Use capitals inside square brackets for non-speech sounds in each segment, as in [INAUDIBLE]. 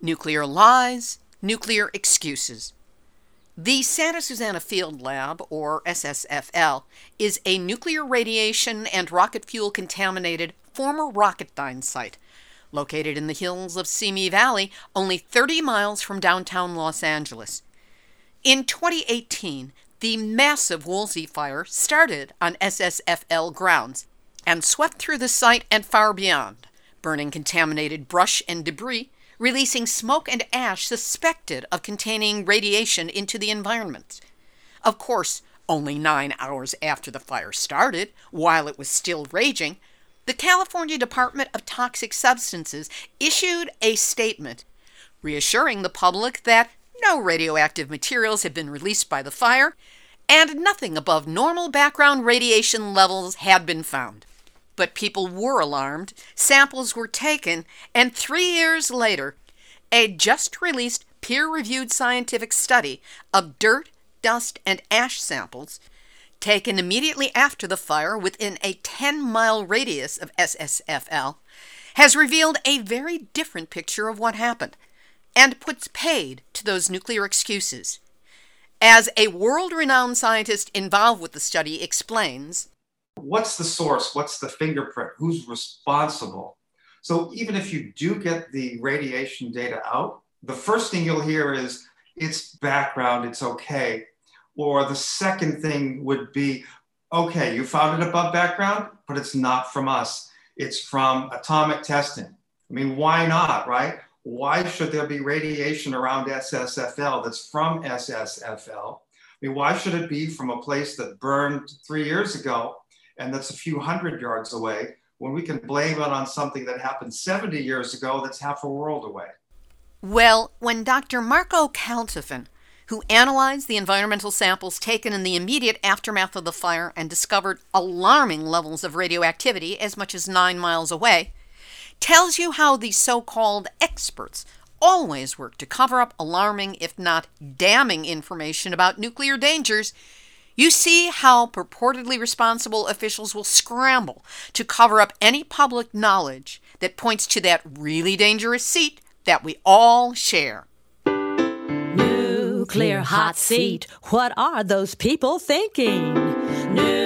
nuclear lies, nuclear excuses. The Santa Susana Field Lab, or SSFL, is a nuclear radiation and rocket fuel contaminated former Rocketdyne site located in the hills of Simi Valley, only 30 miles from downtown Los Angeles. In 2018, the massive Woolsey fire started on SSFL grounds and swept through the site and far beyond, burning contaminated brush and debris, releasing smoke and ash suspected of containing radiation into the environment. Of course, only nine hours after the fire started, while it was still raging, the California Department of Toxic Substances issued a statement reassuring the public that no radioactive materials had been released by the fire and nothing above normal background radiation levels had been found. But people were alarmed, samples were taken, and three years later, a just released peer reviewed scientific study of dirt, dust, and ash samples taken immediately after the fire within a 10 mile radius of SSFL, has revealed a very different picture of what happened and puts paid to those nuclear excuses. As a world renowned scientist involved with the study explains, What's the source? What's the fingerprint? Who's responsible? So, even if you do get the radiation data out, the first thing you'll hear is it's background, it's okay. Or the second thing would be, okay, you found it above background, but it's not from us. It's from atomic testing. I mean, why not, right? Why should there be radiation around SSFL that's from SSFL? I mean, why should it be from a place that burned three years ago and that's a few hundred yards away when we can blame it on something that happened 70 years ago that's half a world away? Well, when Dr. Marco Kaltofen who analyzed the environmental samples taken in the immediate aftermath of the fire and discovered alarming levels of radioactivity as much as nine miles away, tells you how the so called experts always work to cover up alarming, if not damning, information about nuclear dangers. You see how purportedly responsible officials will scramble to cover up any public knowledge that points to that really dangerous seat that we all share nuclear hot seat. What are those people thinking? Nuclear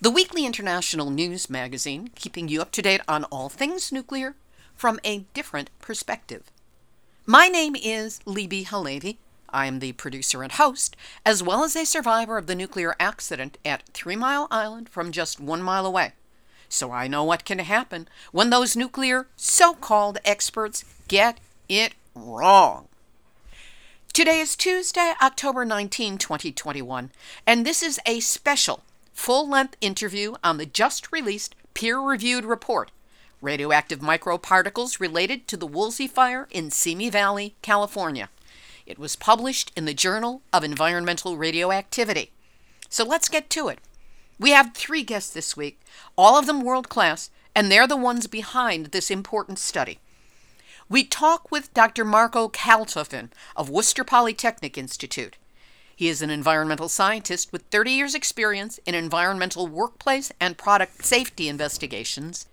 the weekly international news magazine keeping you up to date on all things nuclear from a different perspective. My name is Libby HaLevy. I am the producer and host, as well as a survivor of the nuclear accident at Three Mile Island from just one mile away. So I know what can happen when those nuclear so called experts get it wrong. Today is Tuesday, October 19, 2021, and this is a special full length interview on the just released peer reviewed report Radioactive Microparticles Related to the Woolsey Fire in Simi Valley, California. It was published in the Journal of Environmental Radioactivity. So let's get to it. We have three guests this week, all of them world class, and they're the ones behind this important study. We talk with Dr. Marco Kaltofen of Worcester Polytechnic Institute. He is an environmental scientist with 30 years' experience in environmental workplace and product safety investigations,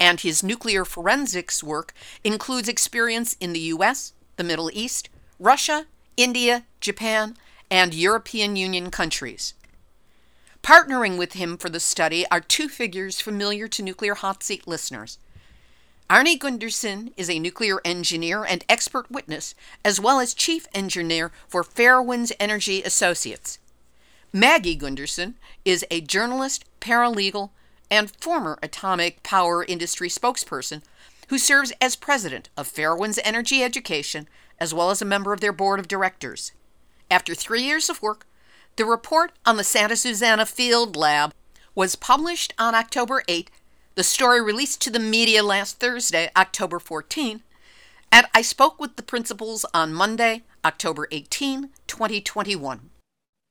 and his nuclear forensics work includes experience in the US, the Middle East, Russia, India, Japan, and European Union countries. Partnering with him for the study are two figures familiar to nuclear hot seat listeners. Arnie Gundersen is a nuclear engineer and expert witness, as well as chief engineer for Fairewinds Energy Associates. Maggie Gundersen is a journalist, paralegal, and former atomic power industry spokesperson who serves as president of Fairewinds Energy Education, as well as a member of their board of directors. After three years of work, the report on the Santa Susana Field Lab was published on October 8 the story released to the media last Thursday, October 14, And I spoke with the principals on Monday, October 18, 2021.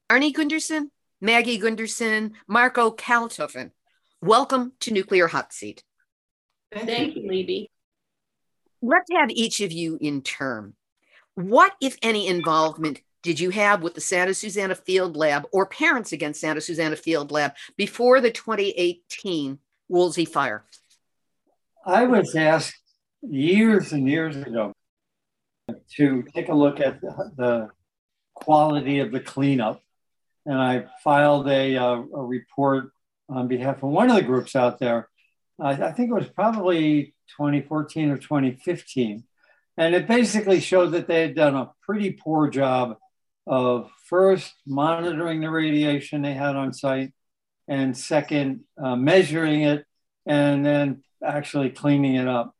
Arnie Gundersen, Maggie Gundersen, Marco Kaltofen, welcome to Nuclear Hot Seat. Thank you, Libby. Let's have each of you in turn. What, if any, involvement did you have with the Santa Susana Field Lab or Parents Against Santa Susana Field Lab before the 2018 Woolsey fire? I was asked years and years ago to take a look at the quality of the cleanup. And I filed a, uh, a report on behalf of one of the groups out there. I, I think it was probably 2014 or 2015. And it basically showed that they had done a pretty poor job of first monitoring the radiation they had on site, and second, uh, measuring it, and then actually cleaning it up.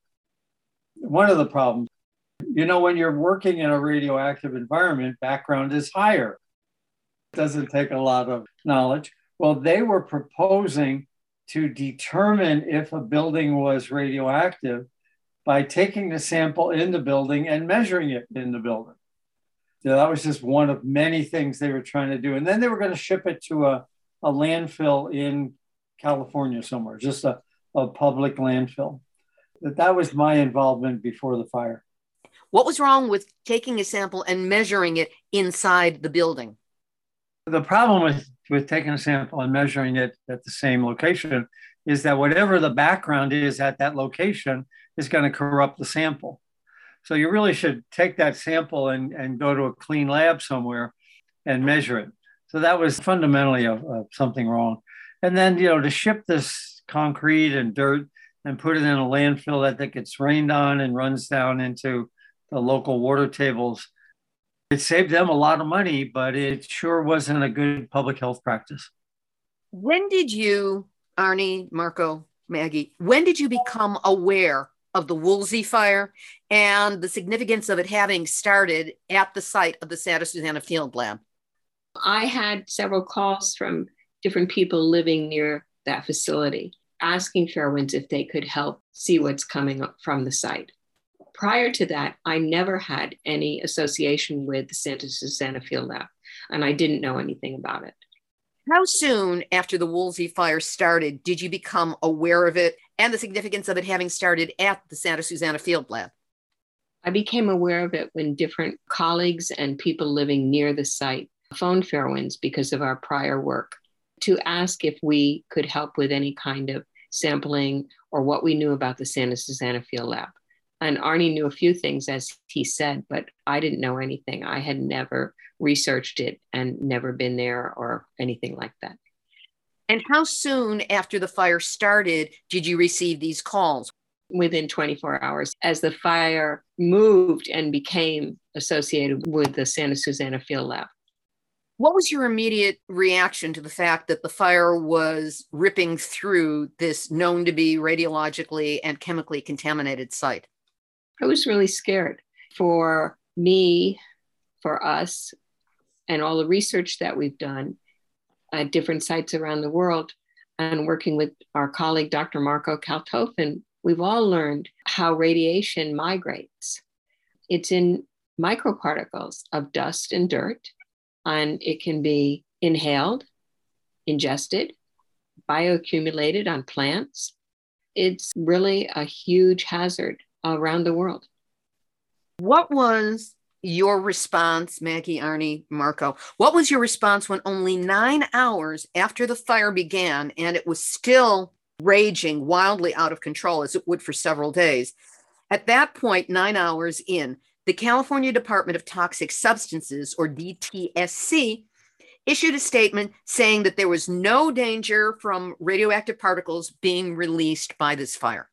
One of the problems, you know, when you're working in a radioactive environment, background is higher. It doesn't take a lot of knowledge. Well, they were proposing to determine if a building was radioactive by taking the sample in the building and measuring it in the building. So that was just one of many things they were trying to do. And then they were going to ship it to a, a landfill in California somewhere, just a, a public landfill. That, that was my involvement before the fire. What was wrong with taking a sample and measuring it inside the building? The problem with, with taking a sample and measuring it at the same location is that whatever the background is at that location is going to corrupt the sample. So you really should take that sample and, and go to a clean lab somewhere and measure it. So that was fundamentally a, a, something wrong. And then, you know, to ship this concrete and dirt and put it in a landfill that, that gets rained on and runs down into the local water tables, it saved them a lot of money, but it sure wasn't a good public health practice. When did you, Arnie, Marco, Maggie, when did you become aware of the Woolsey fire and the significance of it having started at the site of the Santa Susana Field Lab? I had several calls from different people living near that facility asking Fairewinds if they could help see what's coming up from the site. Prior to that, I never had any association with the Santa Susana Field Lab, and I didn't know anything about it. How soon after the Woolsey fire started did you become aware of it and the significance of it having started at the Santa Susana Field Lab? I became aware of it when different colleagues and people living near the site phoned Fairewinds because of our prior work to ask if we could help with any kind of sampling or what we knew about the Santa Susana Field Lab. And Arnie knew a few things, as he said, but I didn't know anything. I had never researched it and never been there or anything like that. And how soon after the fire started did you receive these calls? Within 24 hours, as the fire moved and became associated with the Santa Susana Field Lab. What was your immediate reaction to the fact that the fire was ripping through this known to be radiologically and chemically contaminated site? I was really scared for me, for us, and all the research that we've done at different sites around the world and working with our colleague, Dr. Marco Kaltofen, we've all learned how radiation migrates. It's in microparticles of dust and dirt, and it can be inhaled, ingested, bioaccumulated on plants. It's really a huge hazard around the world. What was your response, Maggie, Arnie, Marco? What was your response when only nine hours after the fire began and it was still raging wildly out of control as it would for several days? At that point, nine hours in, the California Department of Toxic Substances, or DTSC, issued a statement saying that there was no danger from radioactive particles being released by this fire.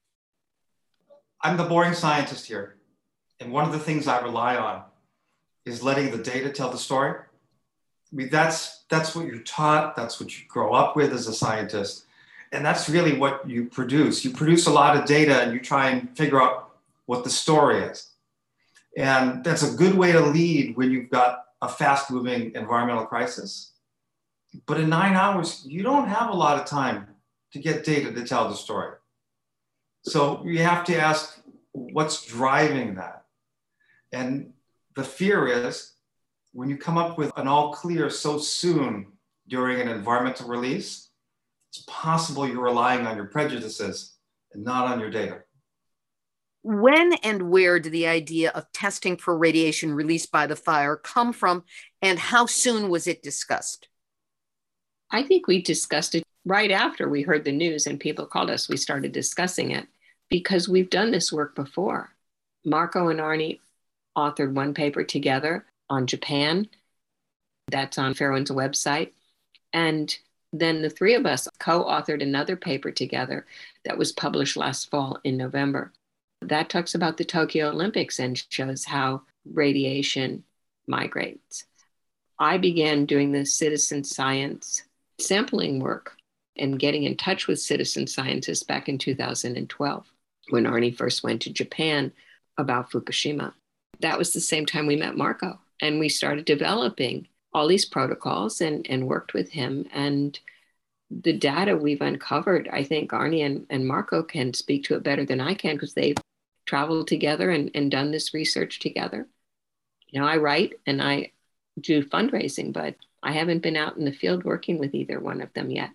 I'm the boring scientist here. And one of the things I rely on is letting the data tell the story. I mean, that's that's what you're taught. That's what you grow up with as a scientist, and that's really what you produce. You produce a lot of data, and you try and figure out what the story is. And that's a good way to lead when you've got a fast-moving environmental crisis. But in nine hours, you don't have a lot of time to get data to tell the story. So you have to ask, what's driving that? And the fear is when you come up with an all clear so soon during an environmental release, it's possible you're relying on your prejudices and not on your data. When and where did the idea of testing for radiation released by the fire come from, and how soon was it discussed? I think we discussed it right after we heard the news and people called us. We started discussing it because we've done this work before. Marco and Arnie authored one paper together on Japan. That's on Fairewinds' website. And then the three of us co authored another paper together that was published last fall in November. That talks about the Tokyo Olympics and shows how radiation migrates. I began doing the citizen science sampling work and getting in touch with citizen scientists back in 2012 when Arnie first went to Japan about Fukushima. That was the same time we met Marco and we started developing all these protocols and, and worked with him. And the data we've uncovered, I think Arnie and, and Marco can speak to it better than I can because they've traveled together and, and done this research together. You know, I write and I do fundraising, but I haven't been out in the field working with either one of them yet.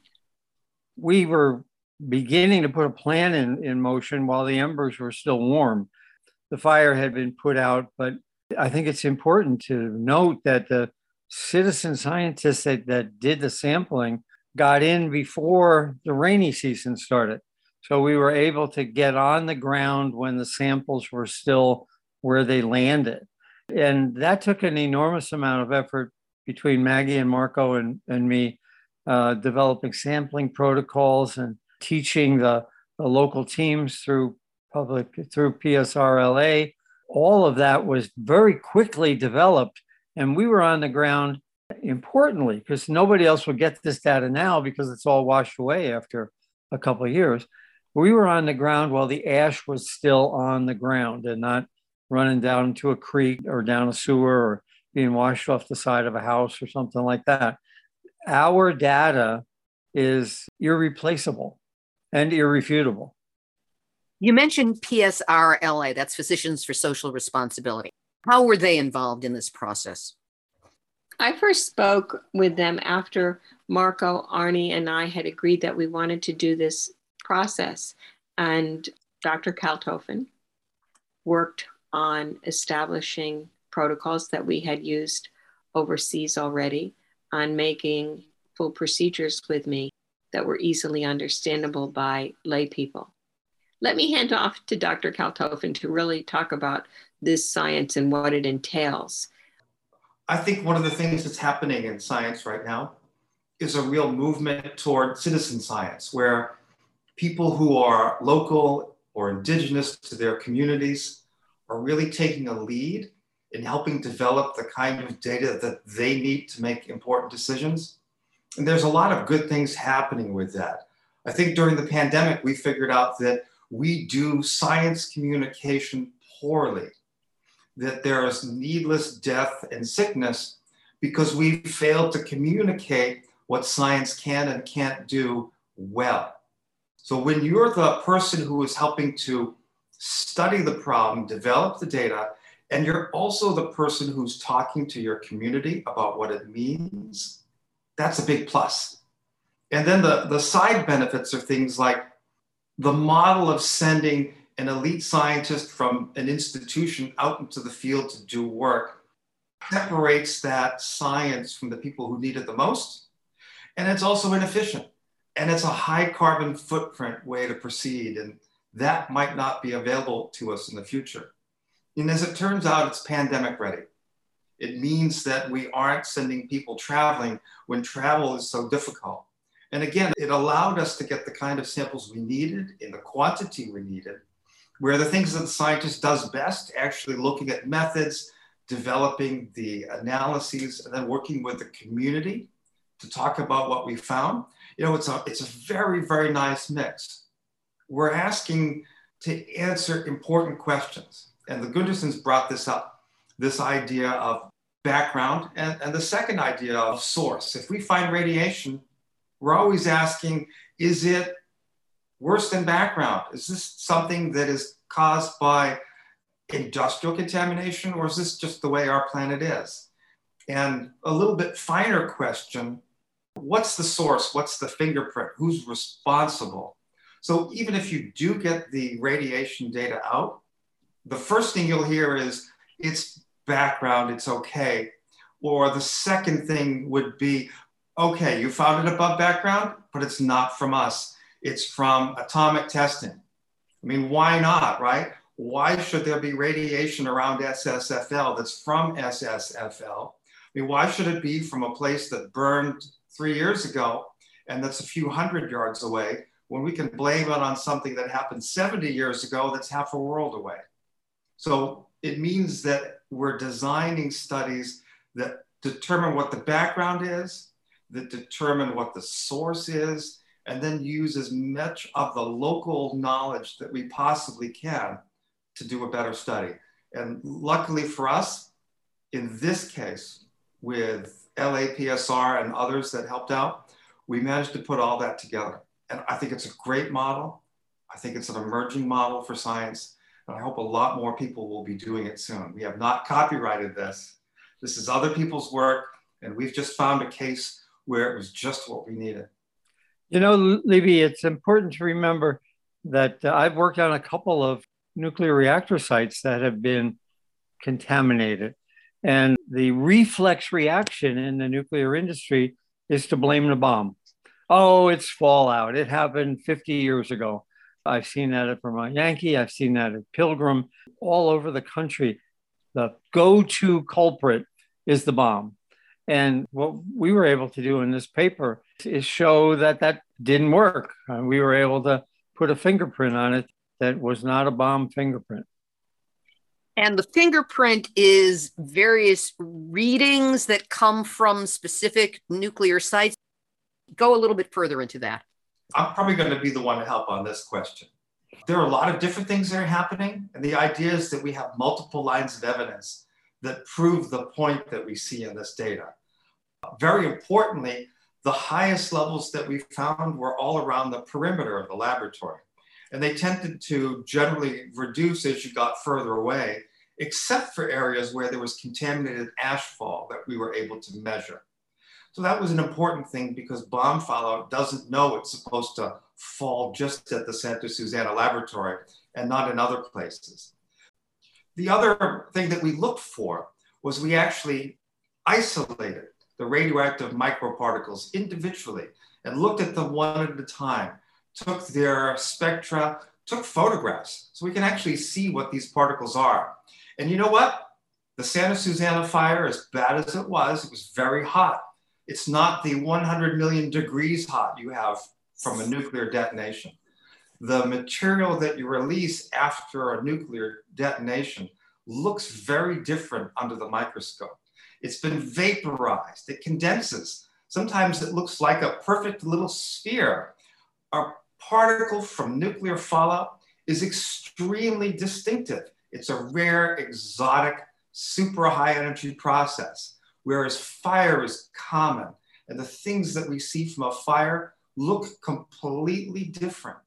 We were beginning to put a plan in, in motion while the embers were still warm. The fire had been put out, but I think it's important to note that the citizen scientists that, that did the sampling got in before the rainy season started. So we were able to get on the ground when the samples were still where they landed. And that took an enormous amount of effort between Maggie and Marco and, and me, uh, developing sampling protocols and teaching the, the local teams through public, through PSRLA. All of that was very quickly developed. And we were on the ground importantly, because nobody else will get this data now because it's all washed away after a couple of years. We were on the ground while the ash was still on the ground and not running down into a creek or down a sewer or being washed off the side of a house or something like that. Our data is irreplaceable and irrefutable. You mentioned PSRLA, that's Physicians for Social Responsibility. How were they involved in this process? I first spoke with them after Marco, Arnie, and I had agreed that we wanted to do this process. And Dr. Kaltofen worked on establishing protocols that we had used overseas already, on making full procedures with me that were easily understandable by lay people. Let me hand off to Dr. Kaltofen to really talk about this science and what it entails I think one of the things that's happening in science right now is a real movement toward citizen science, where people who are local or indigenous to their communities are really taking a lead in helping develop the kind of data that they need to make important decisions. And there's a lot of good things happening with that. I think during the pandemic, we figured out that we do science communication poorly that there is needless death and sickness because we failed to communicate what science can and can't do well. So when you're the person who is helping to study the problem, develop the data, and you're also the person who's talking to your community about what it means, that's a big plus. And then the, the side benefits are things like the model of sending an elite scientist from an institution out into the field to do work separates that science from the people who need it the most. And it's also inefficient. And it's a high carbon footprint way to proceed. And that might not be available to us in the future. And as it turns out, it's pandemic ready. It means that we aren't sending people traveling when travel is so difficult. And again, it allowed us to get the kind of samples we needed in the quantity we needed where the things that the scientist does best, actually looking at methods, developing the analyses, and then working with the community to talk about what we found. You know, it's a, it's a very, very nice mix. We're asking to answer important questions. And the Gundersens brought this up, this idea of background and, and the second idea of source. If we find radiation, we're always asking, is it worse than background? Is this something that is caused by industrial contamination, or is this just the way our planet is? And a little bit finer question what's the source? What's the fingerprint? Who's responsible? So even if you do get the radiation data out, the first thing you'll hear is it's background, it's okay. Or the second thing would be, okay, you found it above background, but it's not from us. It's from atomic testing. I mean, why not, right? Why should there be radiation around SSFL that's from SSFL? I mean, why should it be from a place that burned three years ago and that's a few hundred yards away when we can blame it on something that happened 70 years ago that's half a world away? So it means that we're designing studies that determine what the background is, that determine what the source is, and then use as much of the local knowledge that we possibly can to do a better study. And luckily for us, in this case, with LAPSR and others that helped out, we managed to put all that together. And I think it's a great model. I think it's an emerging model for science. And I hope a lot more people will be doing it soon. We have not copyrighted this. This is other people's work. And we've just found a case where it was just what we needed. You know, Libby, it's important to remember that uh, I've worked on a couple of nuclear reactor sites that have been contaminated. And the reflex reaction in the nuclear industry is to blame the bomb. Oh, it's fallout. It happened 50 years ago. I've seen that at Vermont Yankee. I've seen that at Pilgrim. All over the country, the go to culprit is the bomb. And what we were able to do in this paper is show that that didn't work. Uh, we were able to put a fingerprint on it that was not a bomb fingerprint. And the fingerprint is various readings that come from specific nuclear sites. Go a little bit further into that. I'm probably going to be the one to help on this question. There are a lot of different things that are happening. And the idea is that we have multiple lines of evidence that prove the point that we see in this data. Very importantly, the highest levels that we found were all around the perimeter of the laboratory. And they tended to generally reduce as you got further away, except for areas where there was contaminated ashfall that we were able to measure. So that was an important thing because bomb fallout doesn't know it's supposed to fall just at the Santa Susana laboratory and not in other places. The other thing that we looked for was we actually isolated the radioactive microparticles individually and looked at them one at a time, took their spectra, took photographs so we can actually see what these particles are. And you know what? The Santa Susana fire, as bad as it was, it was very hot. It's not the 100 million degrees hot you have from a nuclear detonation. The material that you release after a nuclear detonation looks very different under the microscope. It's been vaporized, it condenses. Sometimes it looks like a perfect little sphere. A particle from nuclear fallout is extremely distinctive. It's a rare, exotic, super high energy process whereas fire is common. And the things that we see from a fire look completely different.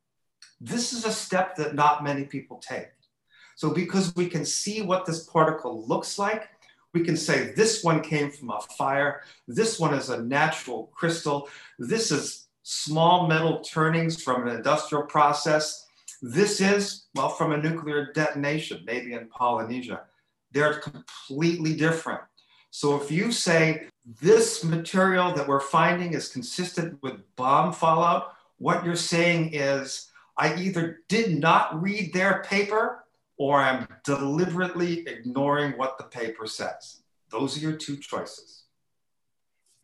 This is a step that not many people take. So, because we can see what this particle looks like, we can say this one came from a fire, this one is a natural crystal, this is small metal turnings from an industrial process. This is, well, from a nuclear detonation, maybe in Polynesia. They're completely different. So if you say this material that we're finding is consistent with bomb fallout, what you're saying is I either did not read their paper or I'm deliberately ignoring what the paper says. Those are your two choices.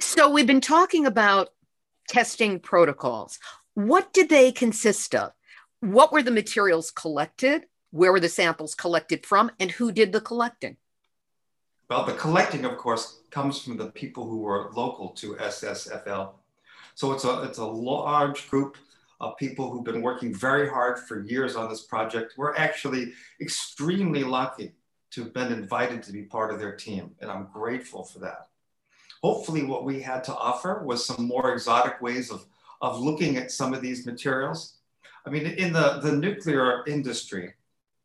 So we've been talking about testing protocols. What did they consist of? What were the materials collected? Where were the samples collected from? And who did the collecting? Well, the collecting, of course, comes from the people who were local to SSFL. So it's a, it's a large group of people who've been working very hard for years on this project. We're actually extremely lucky to have been invited to be part of their team, and I'm grateful for that. Hopefully, what we had to offer was some more exotic ways of, of looking at some of these materials. I mean, in the, the nuclear industry,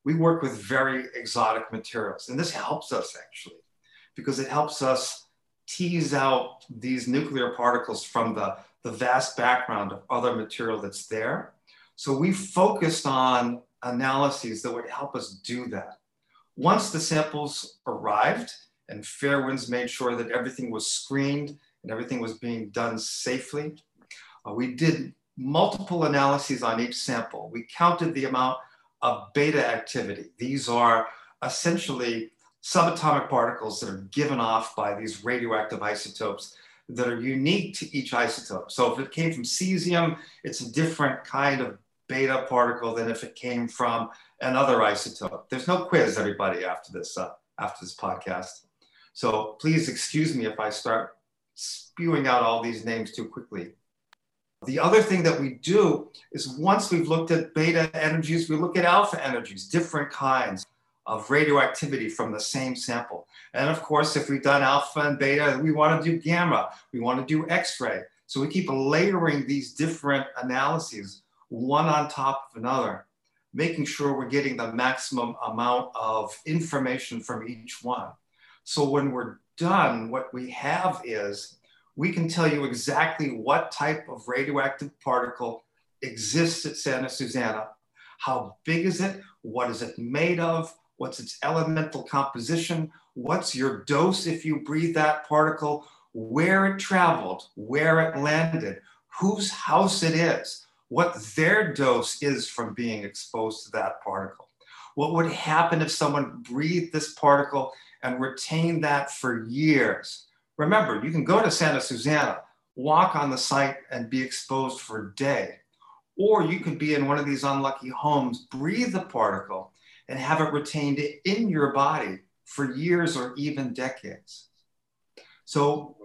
we work with very exotic materials. And this helps us actually, because it helps us tease out these nuclear particles from the, the vast background of other material that's there. So we focused on analyses that would help us do that. Once the samples arrived and Fairewinds made sure that everything was screened and everything was being done safely, uh, we did multiple analyses on each sample. We counted the amount of beta activity. These are essentially subatomic particles that are given off by these radioactive isotopes that are unique to each isotope. So if it came from cesium, it's a different kind of beta particle than if it came from another isotope. There's no quiz, everybody, after this uh, after this podcast. So please excuse me if I start spewing out all these names too quickly. The other thing that we do is once we've looked at beta energies, we look at alpha energies, different kinds of radioactivity from the same sample. And of course, if we've done alpha and beta, we want to do gamma, we want to do X-ray. So we keep layering these different analyses, one on top of another, making sure we're getting the maximum amount of information from each one. So when we're done, what we have is we can tell you exactly what type of radioactive particle exists at Santa Susana, how big is it, what is it made of, what's its elemental composition, what's your dose if you breathe that particle, where it traveled, where it landed, whose house it is, what their dose is from being exposed to that particle. What would happen if someone breathed this particle and retain that for years? Remember, you can go to Santa Susana, walk on the site, and be exposed for a day. Or you could be in one of these unlucky homes, breathe the particle, and have it retained in your body for years or even decades. So,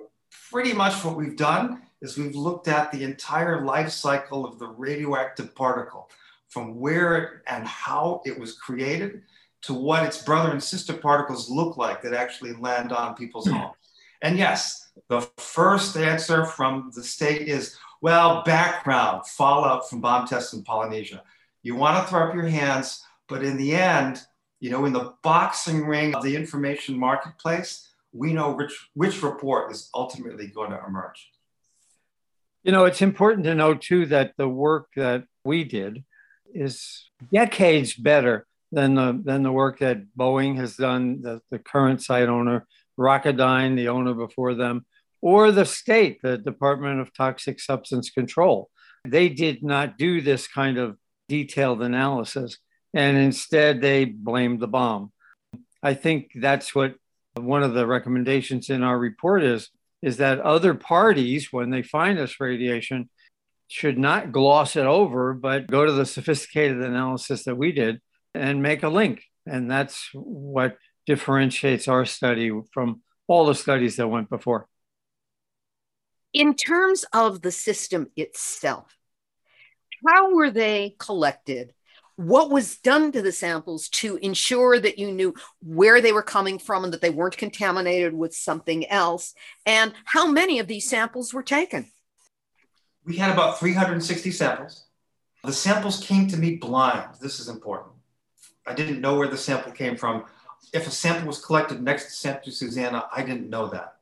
pretty much what we've done is we've looked at the entire life cycle of the radioactive particle from where and how it was created to what its brother and sister particles look like that actually land on people's hmm. homes. And yes, the first answer from the state is well, background, fallout from bomb tests in Polynesia. You want to throw up your hands, but in the end, you know, in the boxing ring of the information marketplace, we know which, which report is ultimately going to emerge. You know, it's important to know too that the work that we did is decades better than the than the work that Boeing has done, the, the current site owner, Rocketdyne, the owner before them, or the state, the Department of Toxic Substance Control. They did not do this kind of detailed analysis, and instead they blamed the bomb. I think that's what one of the recommendations in our report is is that other parties when they find this radiation should not gloss it over but go to the sophisticated analysis that we did and make a link and that's what differentiates our study from all the studies that went before. In terms of the system itself, how were they collected? What was done to the samples to ensure that you knew where they were coming from and that they weren't contaminated with something else? And how many of these samples were taken? We had about 360 samples. The samples came to me blind. This is important. I didn't know where the sample came from if a sample was collected next to Susana, I didn't know that.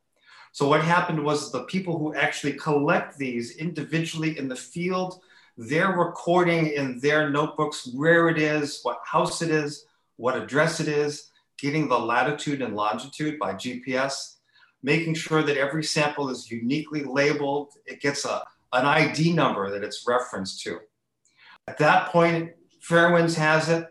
So what happened was the people who actually collect these individually in the field, they're recording in their notebooks where it is, what house it is, what address it is, getting the latitude and longitude by GPS, making sure that every sample is uniquely labeled. It gets a, an ID number that it's referenced to. At that point, Fairewinds has it.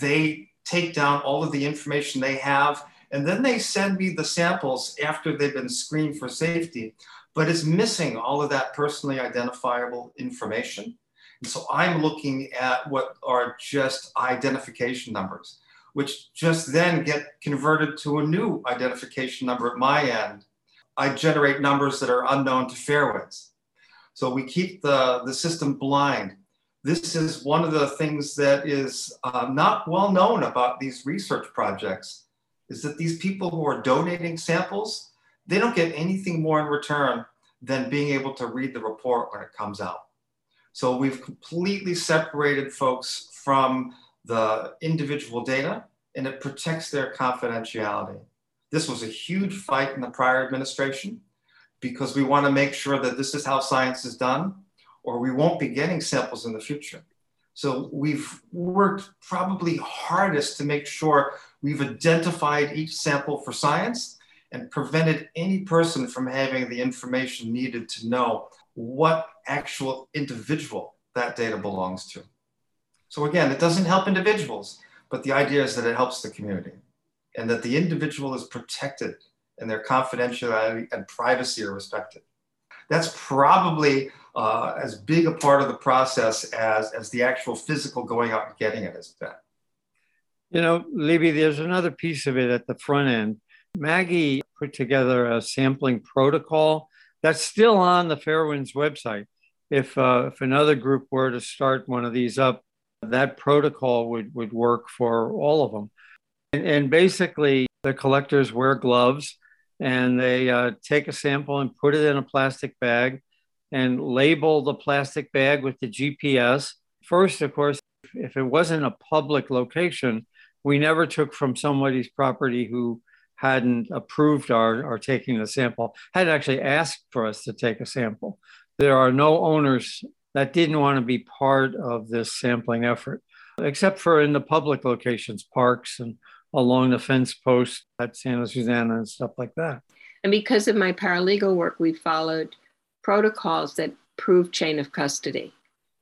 They take down all of the information they have, and then they send me the samples after they've been screened for safety. But it's missing all of that personally identifiable information. And so I'm looking at what are just identification numbers, which just then get converted to a new identification number at my end. I generate numbers that are unknown to Fairewinds. So we keep the, the system blind this is one of the things that is uh, not well known about these research projects is that these people who are donating samples they don't get anything more in return than being able to read the report when it comes out so we've completely separated folks from the individual data and it protects their confidentiality. This was a huge fight in the prior administration because we want to make sure that this is how science is done, or we won't be getting samples in the future. So we've worked probably hardest to make sure we've identified each sample for science and prevented any person from having the information needed to know what actual individual that data belongs to. So again, it doesn't help individuals, but the idea is that it helps the community and that the individual is protected and their confidentiality and privacy are respected. That's probably uh, as big a part of the process as, as the actual physical going out and getting it has been. You know, Libby, there's another piece of it at the front end. Maggie put together a sampling protocol that's still on the Fairewinds website. If, uh, if another group were to start one of these up, that protocol would, would work for all of them. And, and basically, the collectors wear gloves and they uh, take a sample and put it in a plastic bag and label the plastic bag with the GPS. First, of course, if it wasn't a public location, we never took from somebody's property who hadn't approved our, our taking the sample, had actually asked for us to take a sample. There are no owners that didn't want to be part of this sampling effort, except for in the public locations, parks and along the fence post at Santa Susana and stuff like that. And because of my paralegal work, we followed protocols that prove chain of custody.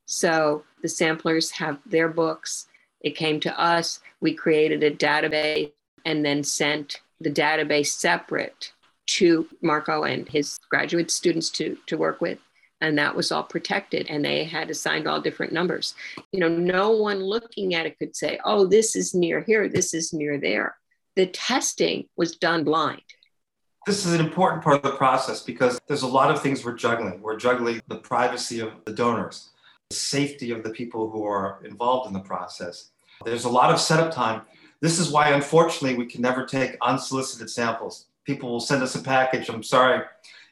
So the samplers have their books. It came to us. We created a database and then sent the database separate to Marco and his graduate students to, to work with. And that was all protected, and they had assigned all different numbers. You know, no one looking at it could say, oh, this is near here, this is near there. The testing was done blind. This is an important part of the process because there's a lot of things we're juggling. We're juggling the privacy of the donors, the safety of the people who are involved in the process. There's a lot of setup time this is why, unfortunately, we can never take unsolicited samples. People will send us a package. I'm sorry,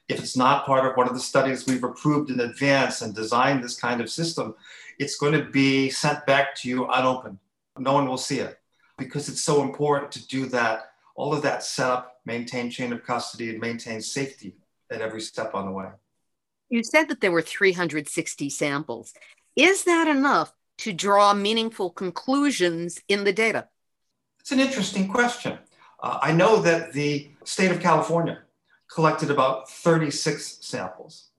if it's not part of one of the studies we've approved in advance and designed this kind of system, it's going to be sent back to you unopened. No one will see it because it's so important to do that, all of that setup, maintain chain of custody, and maintain safety at every step on the way. You said that there were 360 samples. Is that enough to draw meaningful conclusions in the data? It's an interesting question. Uh, I know that the state of California collected about 36 samples.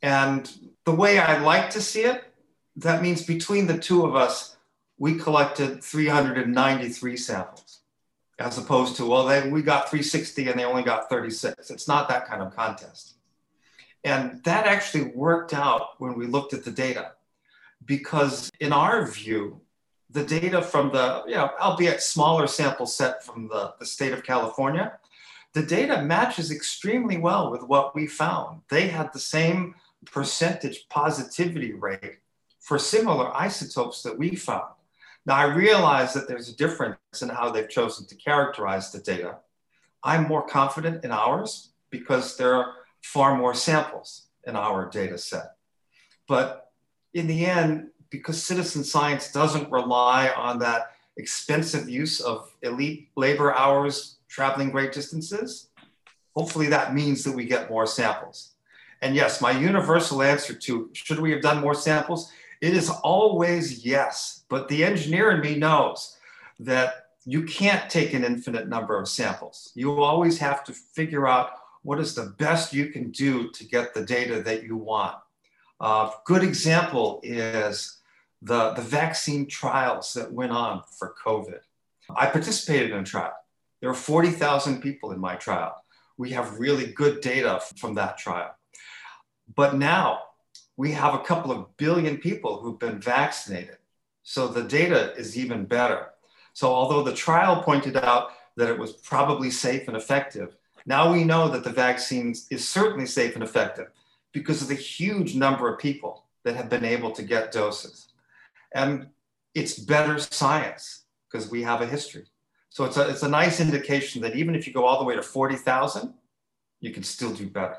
And the way I like to see it, that means between the two of us, we collected 393 samples, as opposed to, well, they, we got 360 and they only got 36. It's not that kind of contest. And that actually worked out when we looked at the data, because in our view, the data from the, you know, albeit smaller sample set from the, the state of California, the data matches extremely well with what we found. They had the same percentage positivity rate for similar isotopes that we found. Now, I realize that there's a difference in how they've chosen to characterize the data. I'm more confident in ours because there are far more samples in our data set. But in the end, because citizen science doesn't rely on that expensive use of elite labor hours traveling great distances, hopefully that means that we get more samples. And yes, my universal answer to should we have done more samples? It is always yes. But the engineer in me knows that you can't take an infinite number of samples. You always have to figure out what is the best you can do to get the data that you want. A uh, good example is the, the vaccine trials that went on for COVID. I participated in a trial. There were 40,000 people in my trial. We have really good data from that trial. But now we have a couple of billion people who've been vaccinated. So the data is even better. So although the trial pointed out that it was probably safe and effective, now we know that the vaccine is certainly safe and effective because of the huge number of people that have been able to get doses. And it's better science because we have a history. So it's a, it's a nice indication that even if you go all the way to 40,000, you can still do better.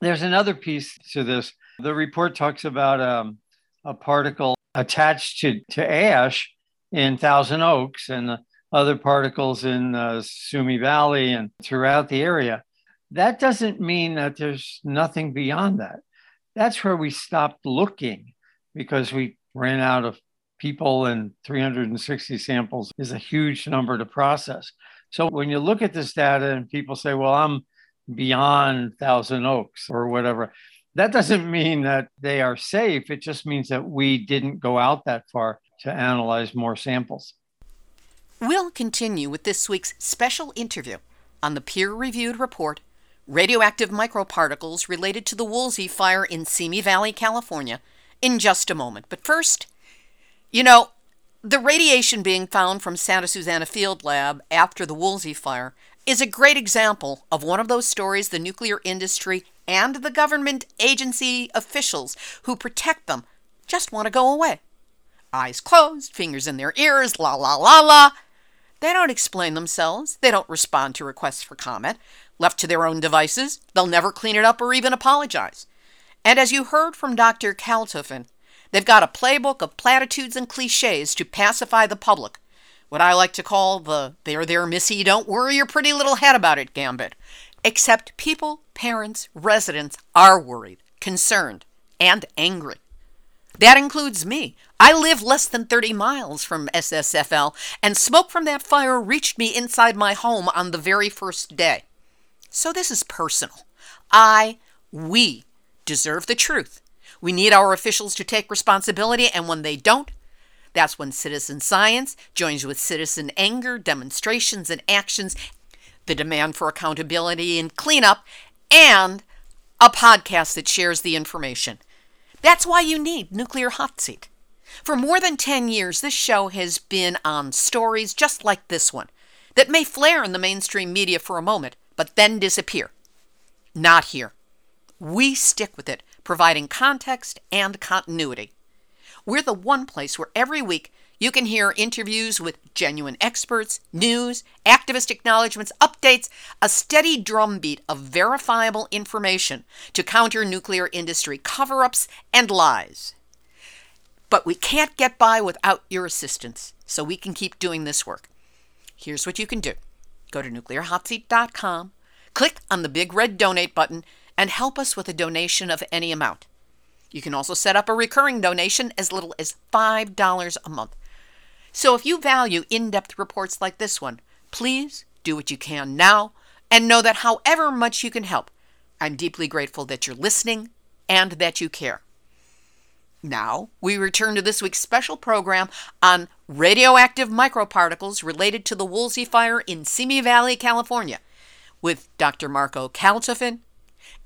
There's another piece to this. The report talks about um, a particle attached to, to ash in Thousand Oaks and other particles in Simi Valley and throughout the area. That doesn't mean that there's nothing beyond that. That's where we stopped looking because we ran out of people and 360 samples is a huge number to process. So when you look at this data and people say, well, I'm beyond Thousand Oaks or whatever, that doesn't [LAUGHS] mean that they are safe. It just means that we didn't go out that far to analyze more samples. We'll continue with this week's special interview on the peer reviewed report Radioactive Microparticles Related to the Woolsey Fire in Simi Valley, California, in just a moment. But first, you know, the radiation being found from Santa Susana Field Lab after the Woolsey fire is a great example of one of those stories the nuclear industry and the government agency officials who protect them just want to go away. Eyes closed, fingers in their ears, la la la la. They don't explain themselves. They don't respond to requests for comment. Left to their own devices, they'll never clean it up or even apologize. And as you heard from Dr. Kaltofen, they've got a playbook of platitudes and cliches to pacify the public what I like to call the there, there, missy, don't worry your pretty little head about it gambit. Except people, parents, residents are worried, concerned, and angry. That includes me. I live less than 30 miles from SSFL, and smoke from that fire reached me inside my home on the very first day. So this is personal. I, we, deserve the truth. We need our officials to take responsibility, and when they don't, that's when citizen science joins with citizen anger, demonstrations, and actions, the demand for accountability and cleanup, and a podcast that shares the information. That's why you need Nuclear Hot Seat. For more than 10 years, this show has been on stories just like this one that may flare in the mainstream media for a moment, but then disappear. Not here. We stick with it, providing context and continuity. We're the one place where every week you can hear interviews with genuine experts, news, activist acknowledgments, updates, a steady drumbeat of verifiable information to counter nuclear industry cover ups and lies. But we can't get by without your assistance, so we can keep doing this work. Here's what you can do go to nuclearhotseat.com, click on the big red donate button, and help us with a donation of any amount. You can also set up a recurring donation as little as $5 a month. So if you value in depth reports like this one, please do what you can now and know that however much you can help, I'm deeply grateful that you're listening and that you care. Now, we return to this week's special program on radioactive microparticles related to the Woolsey fire in Simi Valley, California, with Dr. Marco Kaltofen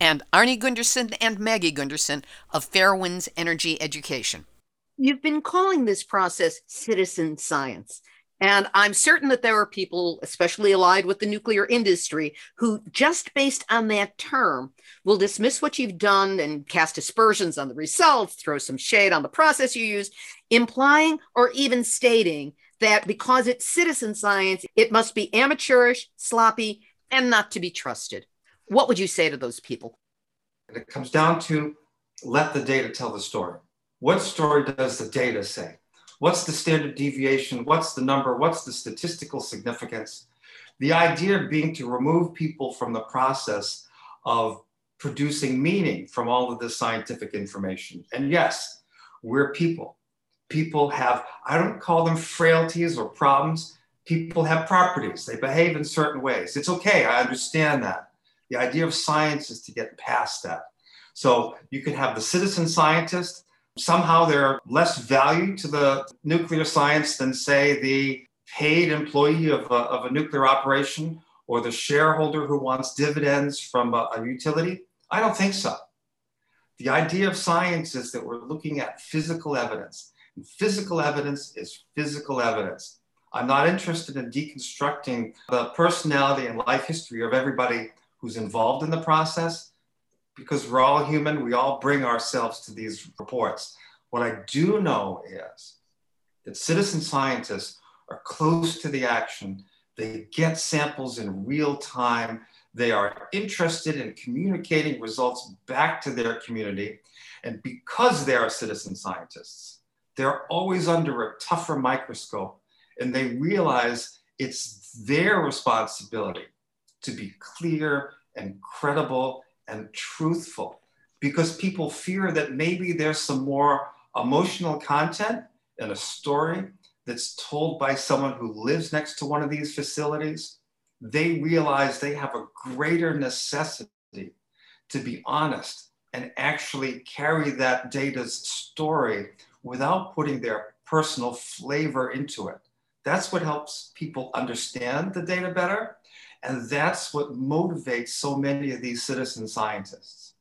and Arnie Gundersen and Maggie Gundersen of Fairewinds Energy Education. You've been calling this process citizen science. And I'm certain that there are people, especially allied with the nuclear industry, who just based on that term will dismiss what you've done and cast aspersions on the results, throw some shade on the process you used, implying or even stating that because it's citizen science, it must be amateurish, sloppy, and not to be trusted. What would you say to those people? It comes down to let the data tell the story. What story does the data say? What's the standard deviation? What's the number? What's the statistical significance? The idea being to remove people from the process of producing meaning from all of this scientific information. And yes, we're people. People have, I don't call them frailties or problems. People have properties. They behave in certain ways. It's okay. I understand that. The idea of science is to get past that. So you could have the citizen scientist. Somehow they're less value to the nuclear science than, say, the paid employee of a, of a nuclear operation or the shareholder who wants dividends from a, a utility. I don't think so. The idea of science is that we're looking at physical evidence. And physical evidence is physical evidence. I'm not interested in deconstructing the personality and life history of everybody who's involved in the process because we're all human. We all bring ourselves to these reports. What I do know is that citizen scientists are close to the action. They get samples in real time. They are interested in communicating results back to their community. And because they are citizen scientists, they're always under a tougher microscope and they realize it's their responsibility to be clear and credible and truthful because people fear that maybe there's some more emotional content in a story that's told by someone who lives next to one of these facilities. They realize they have a greater necessity to be honest and actually carry that data's story without putting their personal flavor into it. That's what helps people understand the data better. And that's what motivates so many of these citizen scientists.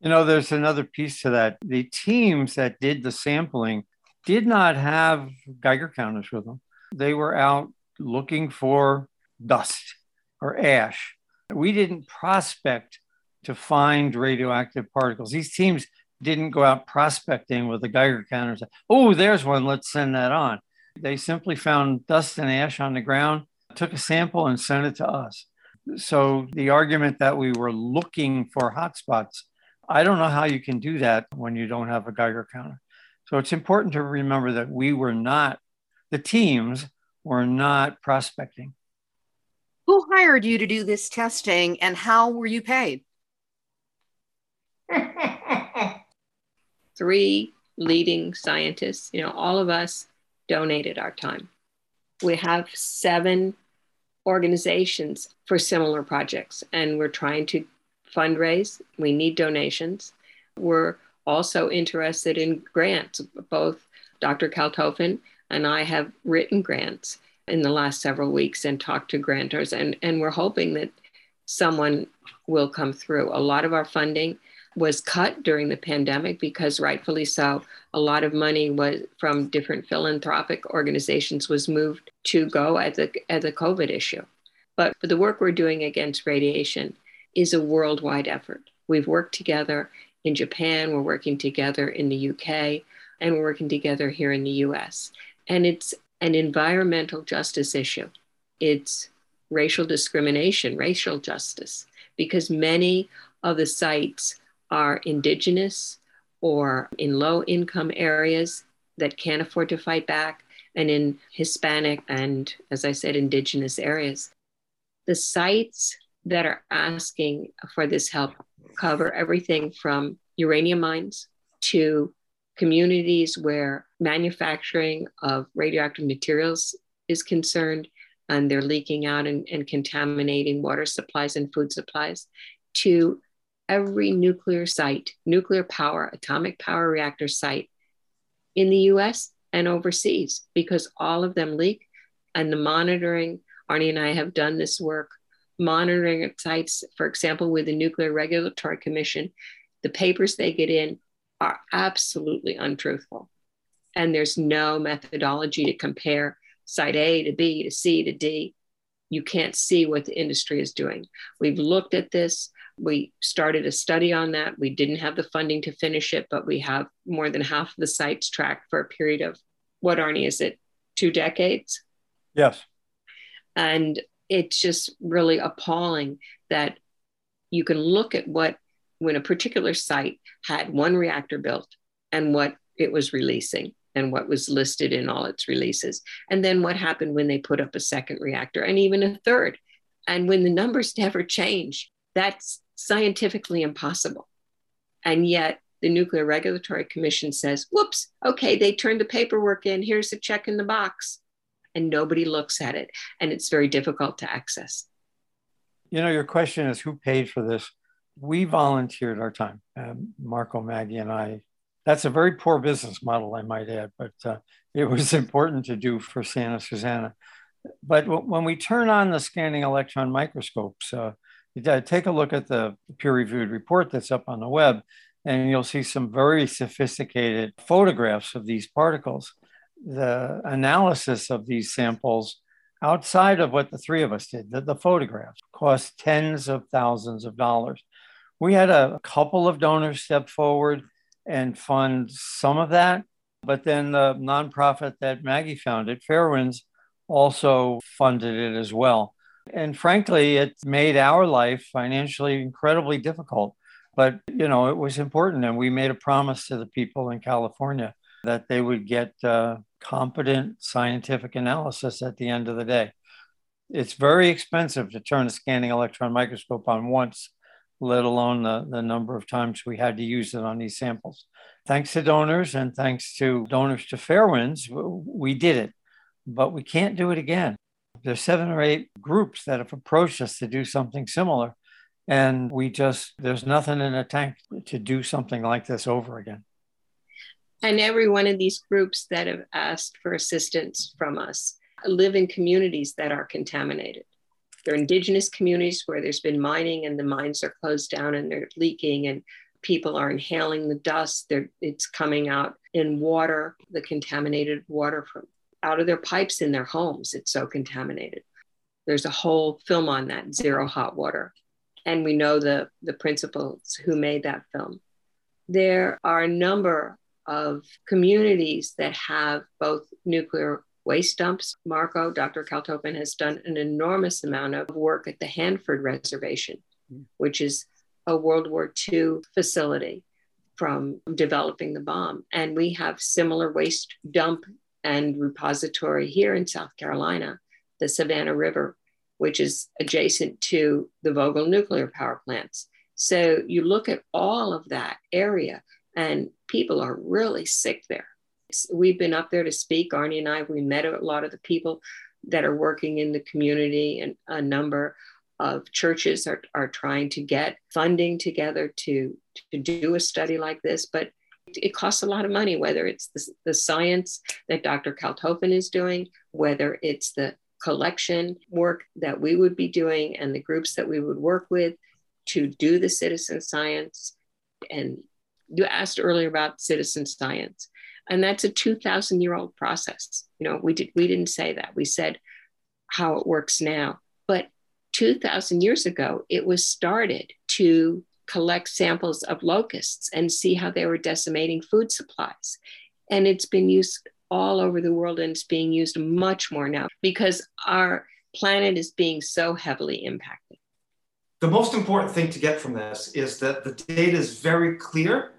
You know, there's another piece to that. The teams that did the sampling did not have Geiger counters with them. They were out looking for dust or ash. We didn't prospect to find radioactive particles. These teams didn't go out prospecting with the Geiger counters. Oh, there's one. Let's send that on. They simply found dust and ash on the ground, took a sample, and sent it to us. So the argument that we were looking for hotspots, I don't know how you can do that when you don't have a Geiger counter. So it's important to remember that we were not, the teams were not prospecting. Who hired you to do this testing and how were you paid? [LAUGHS] Three leading scientists, you know, all of us donated our time. We have seven organizations for similar projects, and we're trying to fundraise. We need donations. We're also interested in grants. Both Dr. Kaltofen and I have written grants in the last several weeks and talked to grantors, and, and we're hoping that someone will come through. A lot of our funding was cut during the pandemic because rightfully so a lot of money was from different philanthropic organizations was moved to go at the at the covid issue. But the work we're doing against radiation is a worldwide effort. We've worked together in japan we're working together in the uk and we're working together here in the us and it's an environmental justice issue. It's racial discrimination racial justice because many of the sites are indigenous or in low income areas that can't afford to fight back, and in Hispanic and, as I said, indigenous areas. The sites that are asking for this help cover everything from uranium mines to communities where manufacturing of radioactive materials is concerned and they're leaking out and, and contaminating water supplies and food supplies to every nuclear site, nuclear power, atomic power reactor site in the US and overseas, because all of them leak. And the monitoring, Arnie and I have done this work, monitoring sites, for example, with the Nuclear Regulatory Commission, the papers they get in are absolutely untruthful. And there's no methodology to compare site A to B to C to D. You can't see what the industry is doing. We've looked at this. We started a study on that. We didn't have the funding to finish it, but we have more than half of the sites tracked for a period of what, Arnie, is it two decades? Yes. And it's just really appalling that you can look at what, when a particular site had one reactor built and what it was releasing and what was listed in all its releases. And then what happened when they put up a second reactor and even a third. And when the numbers [LAUGHS] never change, that's scientifically impossible. And yet the Nuclear Regulatory Commission says, whoops, okay, they turned the paperwork in, here's a check in the box. And nobody looks at it. And it's very difficult to access. You know, your question is who paid for this? We volunteered our time, um, Marco, Maggie, and I. That's a very poor business model, I might add, but uh, it was [LAUGHS] important to do for Santa Susana. But w- when we turn on the scanning electron microscopes, uh, take a look at the peer reviewed report that's up on the web, and you'll see some very sophisticated photographs of these particles. The analysis of these samples outside of what the three of us did, the, the photographs cost tens of thousands of dollars. We had a couple of donors step forward and fund some of that, but then the nonprofit that Maggie founded, Fairewinds, also funded it as well. And frankly, it made our life financially incredibly difficult. But, you know, it was important. And we made a promise to the people in California that they would get uh, competent scientific analysis at the end of the day. It's very expensive to turn a scanning electron microscope on once, let alone the, the number of times we had to use it on these samples. Thanks to donors and thanks to donors to Fairewinds, we did it, but we can't do it again. There's seven or eight groups that have approached us to do something similar. And we just, there's nothing in a tank to do something like this over again. And every one of these groups that have asked for assistance from us live in communities that are contaminated. They're indigenous communities where there's been mining and the mines are closed down and they're leaking and people are inhaling the dust. They're, it's coming out in water, the contaminated water from out of their pipes in their homes. It's so contaminated. There's a whole film on that, Zero Hot Water. And we know the, the principals who made that film. There are a number of communities that have both nuclear waste dumps. Marco, Dr. Kaltofen, has done an enormous amount of work at the Hanford Reservation, hmm. which is a World War II facility from developing the bomb. And we have similar waste dump and repository here in South Carolina, the Savannah River, which is adjacent to the Vogtle nuclear power plants. So you look at all of that area, and people are really sick there. We've been up there to speak. Arnie and I, we met a lot of the people that are working in the community, and a number of churches are, are trying to get funding together to, to do a study like this. But it costs a lot of money, whether it's the, the science that Dr. Kaltofen is doing, whether it's the collection work that we would be doing and the groups that we would work with to do the citizen science. And you asked earlier about citizen science, and that's a 2,000 year old process. You know, we, did, we didn't say that. We said how it works now. But 2,000 years ago, it was started to collect samples of locusts and see how they were decimating food supplies. And it's been used all over the world and it's being used much more now because our planet is being so heavily impacted. The most important thing to get from this is that the data is very clear.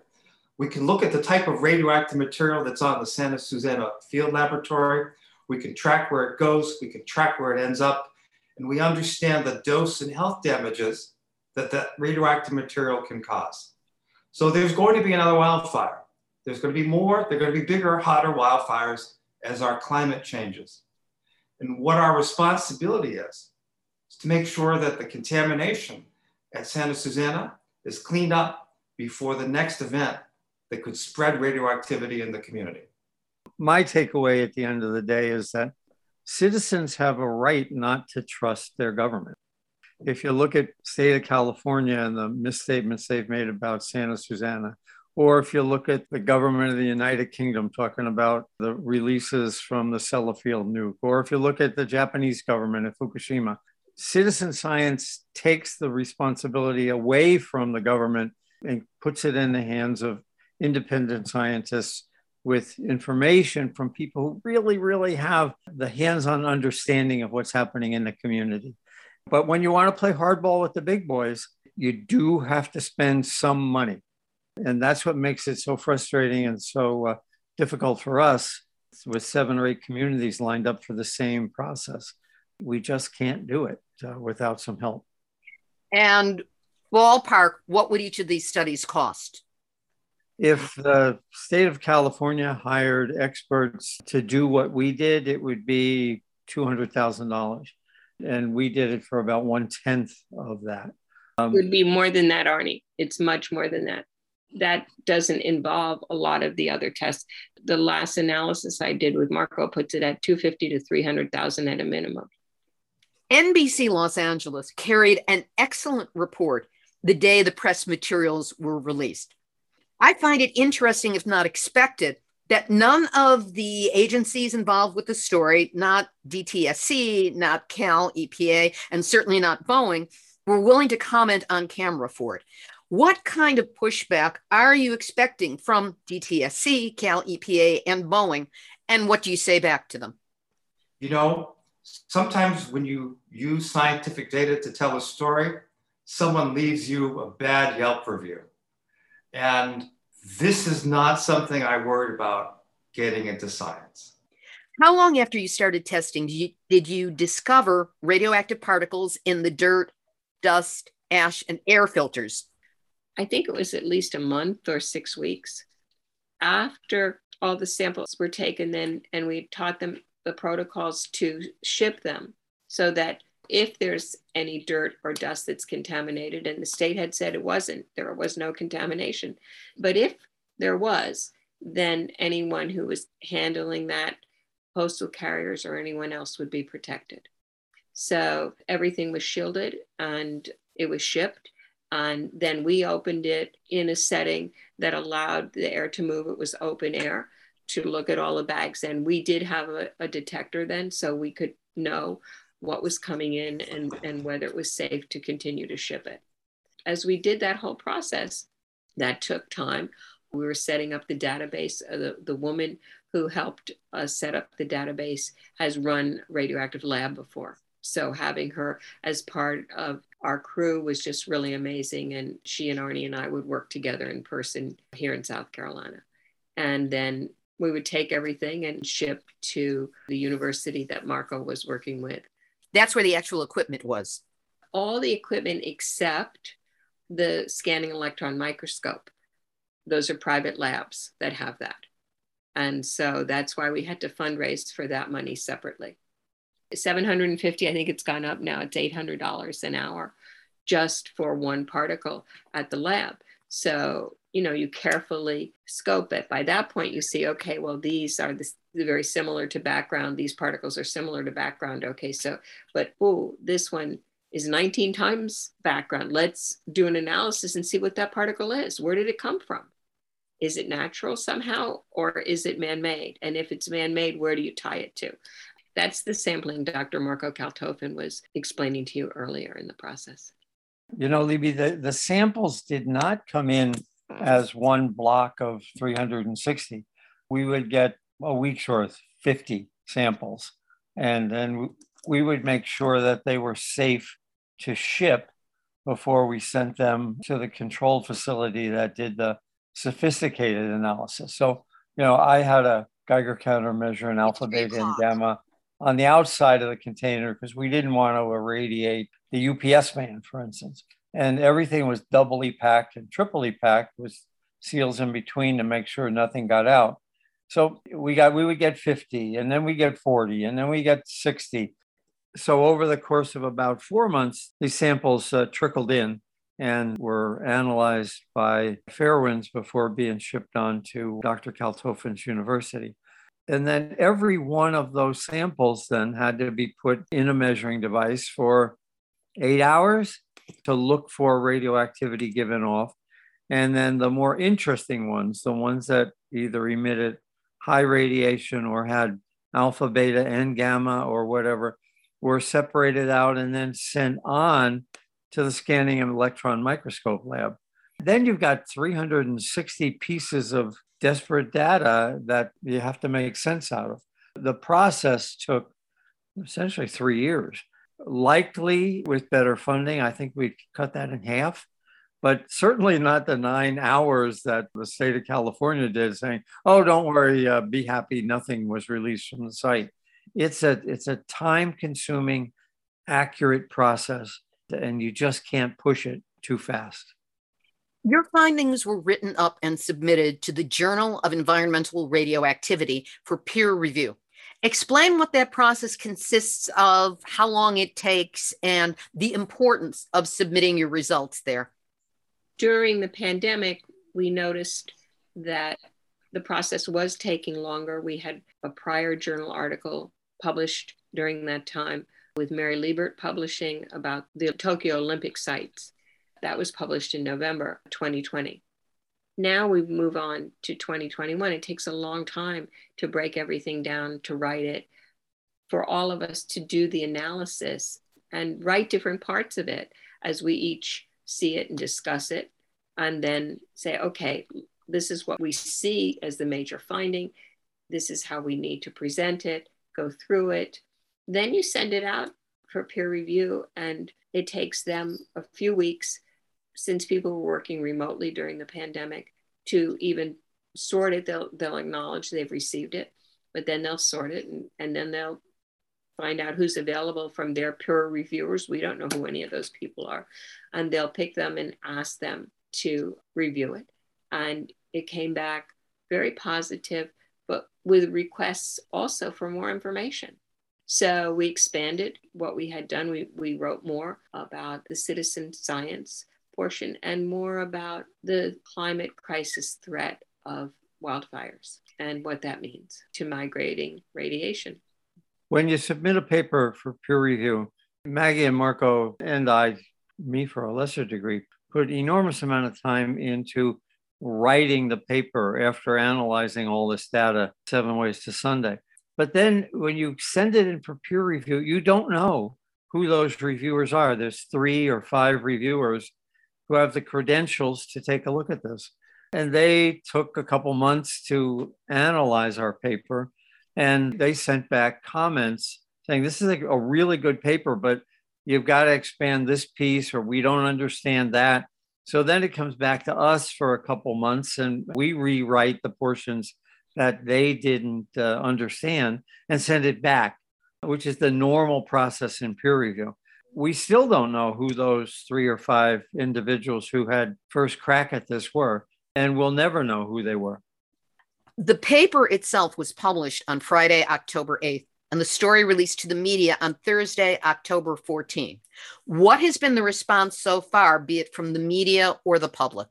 We can look at the type of radioactive material that's on the Santa Susana field laboratory. We can track where it goes, we can track where it ends up, and we understand the dose and health damages that that radioactive material can cause. So there's going to be another wildfire. There's going to be more, they're going to be bigger, hotter wildfires as our climate changes. And what our responsibility is, is to make sure that the contamination at Santa Susana is cleaned up before the next event that could spread radioactivity in the community. My takeaway at the end of the day is that citizens have a right not to trust their government if you look at state of California and the misstatements they've made about Santa Susana, or if you look at the government of the United Kingdom talking about the releases from the Sellafield nuke, or if you look at the Japanese government at Fukushima, citizen science takes the responsibility away from the government and puts it in the hands of independent scientists with information from people who really, really have the hands on understanding of what's happening in the community. But when you want to play hardball with the big boys, you do have to spend some money. And that's what makes it so frustrating and so uh, difficult for us with seven or eight communities lined up for the same process. We just can't do it uh, without some help. And ballpark, what would each of these studies cost? If the state of California hired experts to do what we did, it would be $200,000 and we did it for about one tenth of that. Um, it would be more than that, Arnie. It's much more than that. That doesn't involve a lot of the other tests. The last analysis I did with Marco puts it at 250 to 300,000 at a minimum. NBC Los Angeles carried an excellent report the day the press materials were released. I find it interesting, if not expected, that none of the agencies involved with the story, not DTSC, not Cal, EPA, and certainly not Boeing, were willing to comment on camera for it. What kind of pushback are you expecting from DTSC, Cal, EPA, and Boeing? And what do you say back to them? You know, sometimes when you use scientific data to tell a story, someone leaves you a bad Yelp review. And this is not something I worried about getting into science. How long after you started testing did you, did you discover radioactive particles in the dirt, dust, ash, and air filters? I think it was at least a month or six weeks after all the samples were taken then and we taught them the protocols to ship them so that if there's any dirt or dust that's contaminated and the state had said it wasn't there was no contamination but if there was then anyone who was handling that postal carriers or anyone else would be protected so everything was shielded and it was shipped and then we opened it in a setting that allowed the air to move. It was open air to look at all the bags. And we did have a, a detector then, so we could know what was coming in and, and whether it was safe to continue to ship it. As we did that whole process, that took time. We were setting up the database. Uh, the, the woman who helped us set up the database has run radioactive lab before. So having her as part of our crew was just really amazing. And she and Arnie and I would work together in person here in South Carolina. And then we would take everything and ship to the university that Marco was working with. That's where the actual equipment was. All the equipment except the scanning electron microscope. Those are private labs that have that. And so that's why we had to fundraise for that money separately. 750 i think it's gone up now it's $800 an hour just for one particle at the lab so you know you carefully scope it by that point you see okay well these are the, very similar to background these particles are similar to background okay so but oh this one is 19 times background let's do an analysis and see what that particle is where did it come from is it natural somehow or is it man-made and if it's man-made where do you tie it to that's the sampling Dr. Marco Kaltofen was explaining to you earlier in the process. You know, Libby, the, the samples did not come in as one block of 360. We would get a week's worth, 50 samples. And then we would make sure that they were safe to ship before we sent them to the control facility that did the sophisticated analysis. So, you know, I had a Geiger counter measure in alpha, beta, and gamma on the outside of the container because we didn't want to irradiate the UPS man, for instance. And everything was doubly packed and triply packed with seals in between to make sure nothing got out. So we got we would get 50 and then we get 40 and then we get 60. So over the course of about four months, these samples uh, trickled in and were analyzed by Fairewinds before being shipped on to Dr. Kaltofen's University. And then every one of those samples then had to be put in a measuring device for eight hours to look for radioactivity given off. And then the more interesting ones, the ones that either emitted high radiation or had alpha, beta, and gamma or whatever, were separated out and then sent on to the scanning and electron microscope lab. Then you've got 360 pieces of desperate data that you have to make sense out of. The process took essentially three years. Likely with better funding, I think we cut that in half, but certainly not the nine hours that the state of California did, saying, "Oh, don't worry, uh, be happy, nothing was released from the site." It's a it's a time-consuming, accurate process, and you just can't push it too fast. Your findings were written up and submitted to the Journal of Environmental Radioactivity for peer review. Explain what that process consists of, how long it takes, and the importance of submitting your results there. During the pandemic, we noticed that the process was taking longer. We had a prior journal article published during that time with Mary Liebert publishing about the Tokyo Olympic sites that was published in November 2020. Now we move on to 2021. It takes a long time to break everything down, to write it, for all of us to do the analysis and write different parts of it as we each see it and discuss it, and then say, okay, this is what we see as the major finding. This is how we need to present it, go through it. Then you send it out for peer review, and it takes them a few weeks since people were working remotely during the pandemic to even sort it they'll, they'll acknowledge they've received it but then they'll sort it and, and then they'll find out who's available from their peer reviewers. We don't know who any of those people are. And they'll pick them and ask them to review it. And it came back very positive, but with requests also for more information. So we expanded what we had done. We, we wrote more about the citizen science portion and more about the climate crisis threat of wildfires and what that means to migrating radiation. When you submit a paper for peer review, Maggie and Marco and I, me for a lesser degree, put enormous amount of time into writing the paper after analyzing all this data seven ways to Sunday. But then when you send it in for peer review, you don't know who those reviewers are. There's three or five reviewers who have the credentials to take a look at this. And they took a couple months to analyze our paper and they sent back comments saying, This is a, really good paper, but you've got to expand this piece, or we don't understand that. So then it comes back to us for a couple months and we rewrite the portions that they didn't uh, understand and send it back, which is the normal process in peer review. We still don't know who those three or five individuals who had first crack at this were and we'll never know who they were. The paper itself was published on Friday, October 8th, and the story released to the media on Thursday, October 14th. What has been the response so far, be it from the media or the public?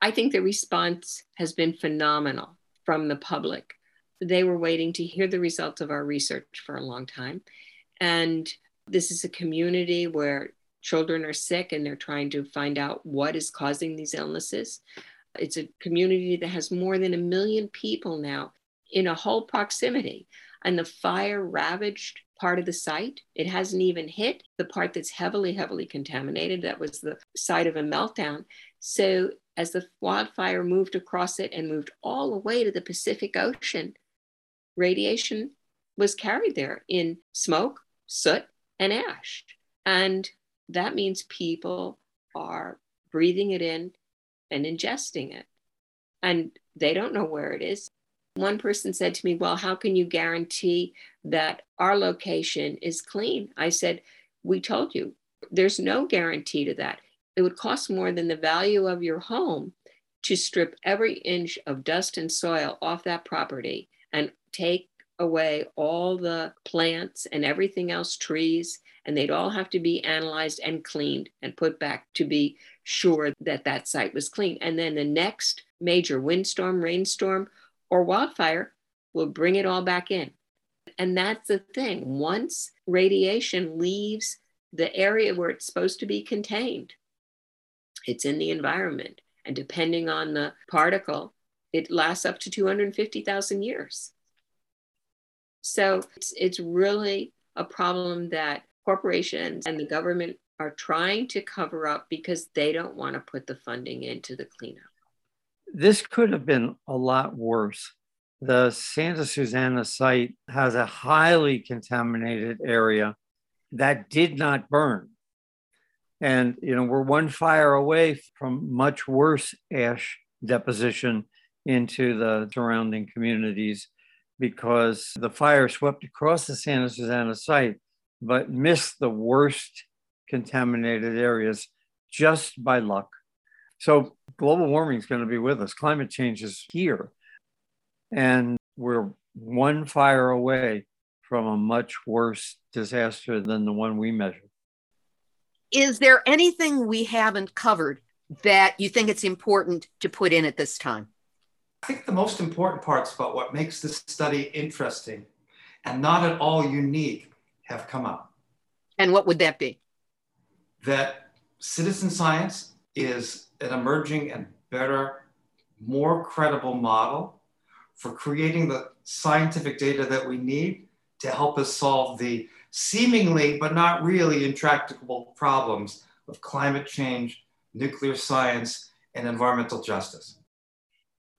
I think the response has been phenomenal from the public. They were waiting to hear the results of our research for a long time. And this is a community where children are sick and they're trying to find out what is causing these illnesses. It's a community that has more than a million people now in a whole proximity. And the fire ravaged part of the site. It hasn't even hit the part that's heavily, heavily contaminated. That was the site of a meltdown. So as the wildfire moved across it and moved all the way to the Pacific Ocean, radiation was carried there in smoke, soot, and ash. And that means people are breathing it in and ingesting it. And they don't know where it is. One person said to me, Well, how can you guarantee that our location is clean? I said, We told you there's no guarantee to that. It would cost more than the value of your home to strip every inch of dust and soil off that property and take away all the plants and everything else, trees, and they'd all have to be analyzed and cleaned and put back to be sure that that site was clean. And then the next major windstorm, rainstorm, or wildfire will bring it all back in. And that's the thing. Once radiation leaves the area where it's supposed to be contained, it's in the environment. And depending on the particle, it lasts up to 250,000 years. So it's, it's really a problem that corporations and the government are trying to cover up because they don't want to put the funding into the cleanup. This could have been a lot worse. The Santa Susana site has a highly contaminated area that did not burn. And, you know, we're one fire away from much worse ash deposition into the surrounding communities because the fire swept across the Santa Susana site, but missed the worst contaminated areas just by luck. So global warming is going to be with us. Climate change is here. And we're one fire away from a much worse disaster than the one we measured. Is there anything we haven't covered that you think it's important to put in at this time? I think the most important parts about what makes this study interesting and not at all unique have come up. And what would that be? That citizen science is an emerging and better, more credible model for creating the scientific data that we need to help us solve the seemingly but not really intractable problems of climate change, nuclear science, and environmental justice.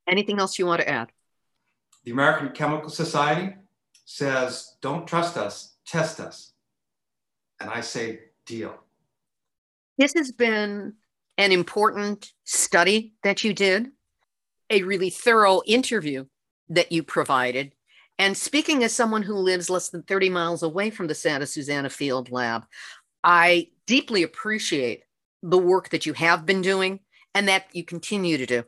Anything else you want to add? The American Chemical Society says, don't trust us, test us. And I say, deal. This has been an important study that you did, a really thorough interview that you provided, And speaking as someone who lives less than 30 miles away from the Santa Susana Field Lab, I deeply appreciate the work that you have been doing and that you continue to do.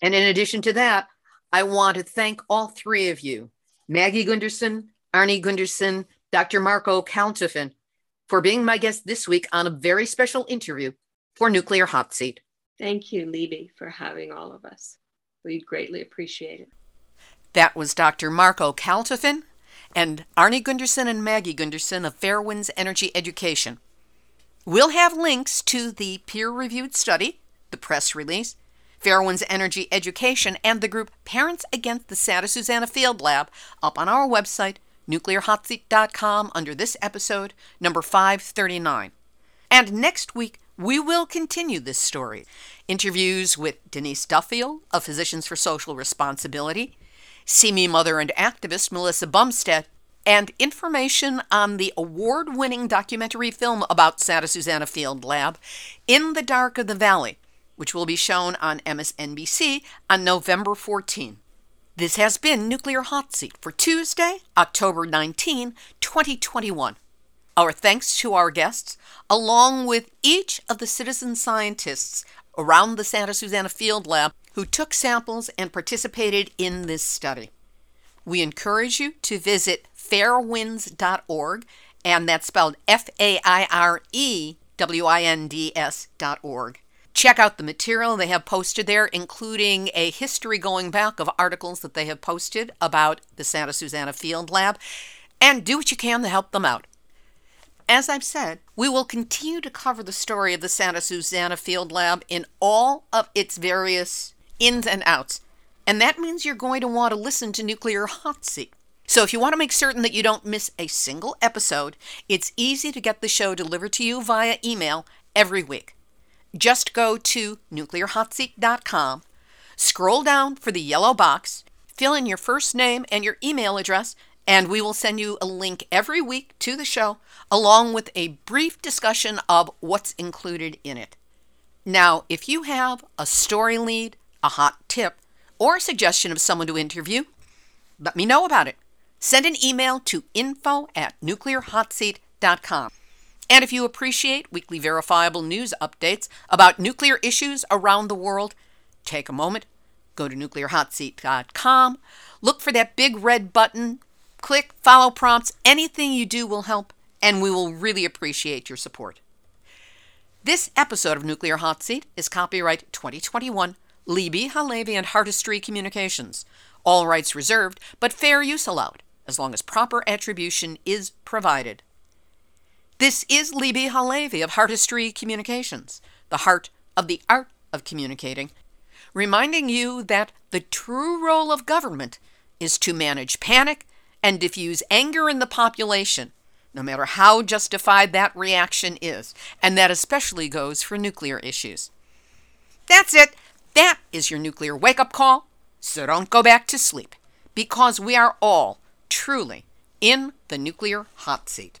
And in addition to that, I want to thank all three of you Maggie Gundersen, Arnie Gundersen, Dr. Marco Kaltofen, for being my guest this week on a very special interview for Nuclear Hot Seat. Thank you, Libby, for having all of us. We greatly appreciate it. That was Dr. Marco Kaltofen and Arnie Gundersen and Maggie Gundersen of Fairewinds Energy Education. We'll have links to the peer reviewed study, the press release, Fairewinds Energy Education, and the group Parents Against the Santa Susana Field Lab up on our website, nuclearhotseat.com, under this episode, number 539. And next week, we will continue this story. Interviews with Denise Duffield of Physicians for Social Responsibility, See Mother and activist Melissa Bumstead, and information on the award winning documentary film about Santa Susana Field Lab, In the Dark of the Valley, which will be shown on MSNBC on November 14. This has been Nuclear Hot Seat for Tuesday, October 19, 2021. Our thanks to our guests, along with each of the citizen scientists around the Santa Susana Field Lab who took samples and participated in this study. We encourage you to visit fairewinds.org, and that's spelled F A I R E W I N D S.org. Check out the material they have posted there, including a history going back of articles that they have posted about the Santa Susana Field Lab, and do what you can to help them out. As I've said, we will continue to cover the story of the Santa Susana Field Lab in all of its various ins and outs. And that means you're going to want to listen to Nuclear Hot Seat. So if you want to make certain that you don't miss a single episode, it's easy to get the show delivered to you via email every week. Just go to nuclearhotseat.com, scroll down for the yellow box, fill in your first name and your email address, and we will send you a link every week to the show, along with a brief discussion of what's included in it. Now, if you have a story lead, a hot tip, or a suggestion of someone to interview, let me know about it. Send an email to info at nuclearhotseat.com. And if you appreciate weekly verifiable news updates about nuclear issues around the world, take a moment, go to nuclearhotseat.com, look for that big red button, click follow prompts. Anything you do will help, and we will really appreciate your support. This episode of Nuclear Hot Seat is copyright 2021 Libby, HaLevy, and Heartistry Communications. All rights reserved, but fair use allowed, as long as proper attribution is provided. This is Libby HaLevy of Heartistry Communications, the heart of the art of communicating, reminding you that the true role of government is to manage panic and diffuse anger in the population, no matter how justified that reaction is, and that especially goes for nuclear issues. That's it. That is your nuclear wake up call, so don't go back to sleep, because we are all truly in the nuclear hot seat.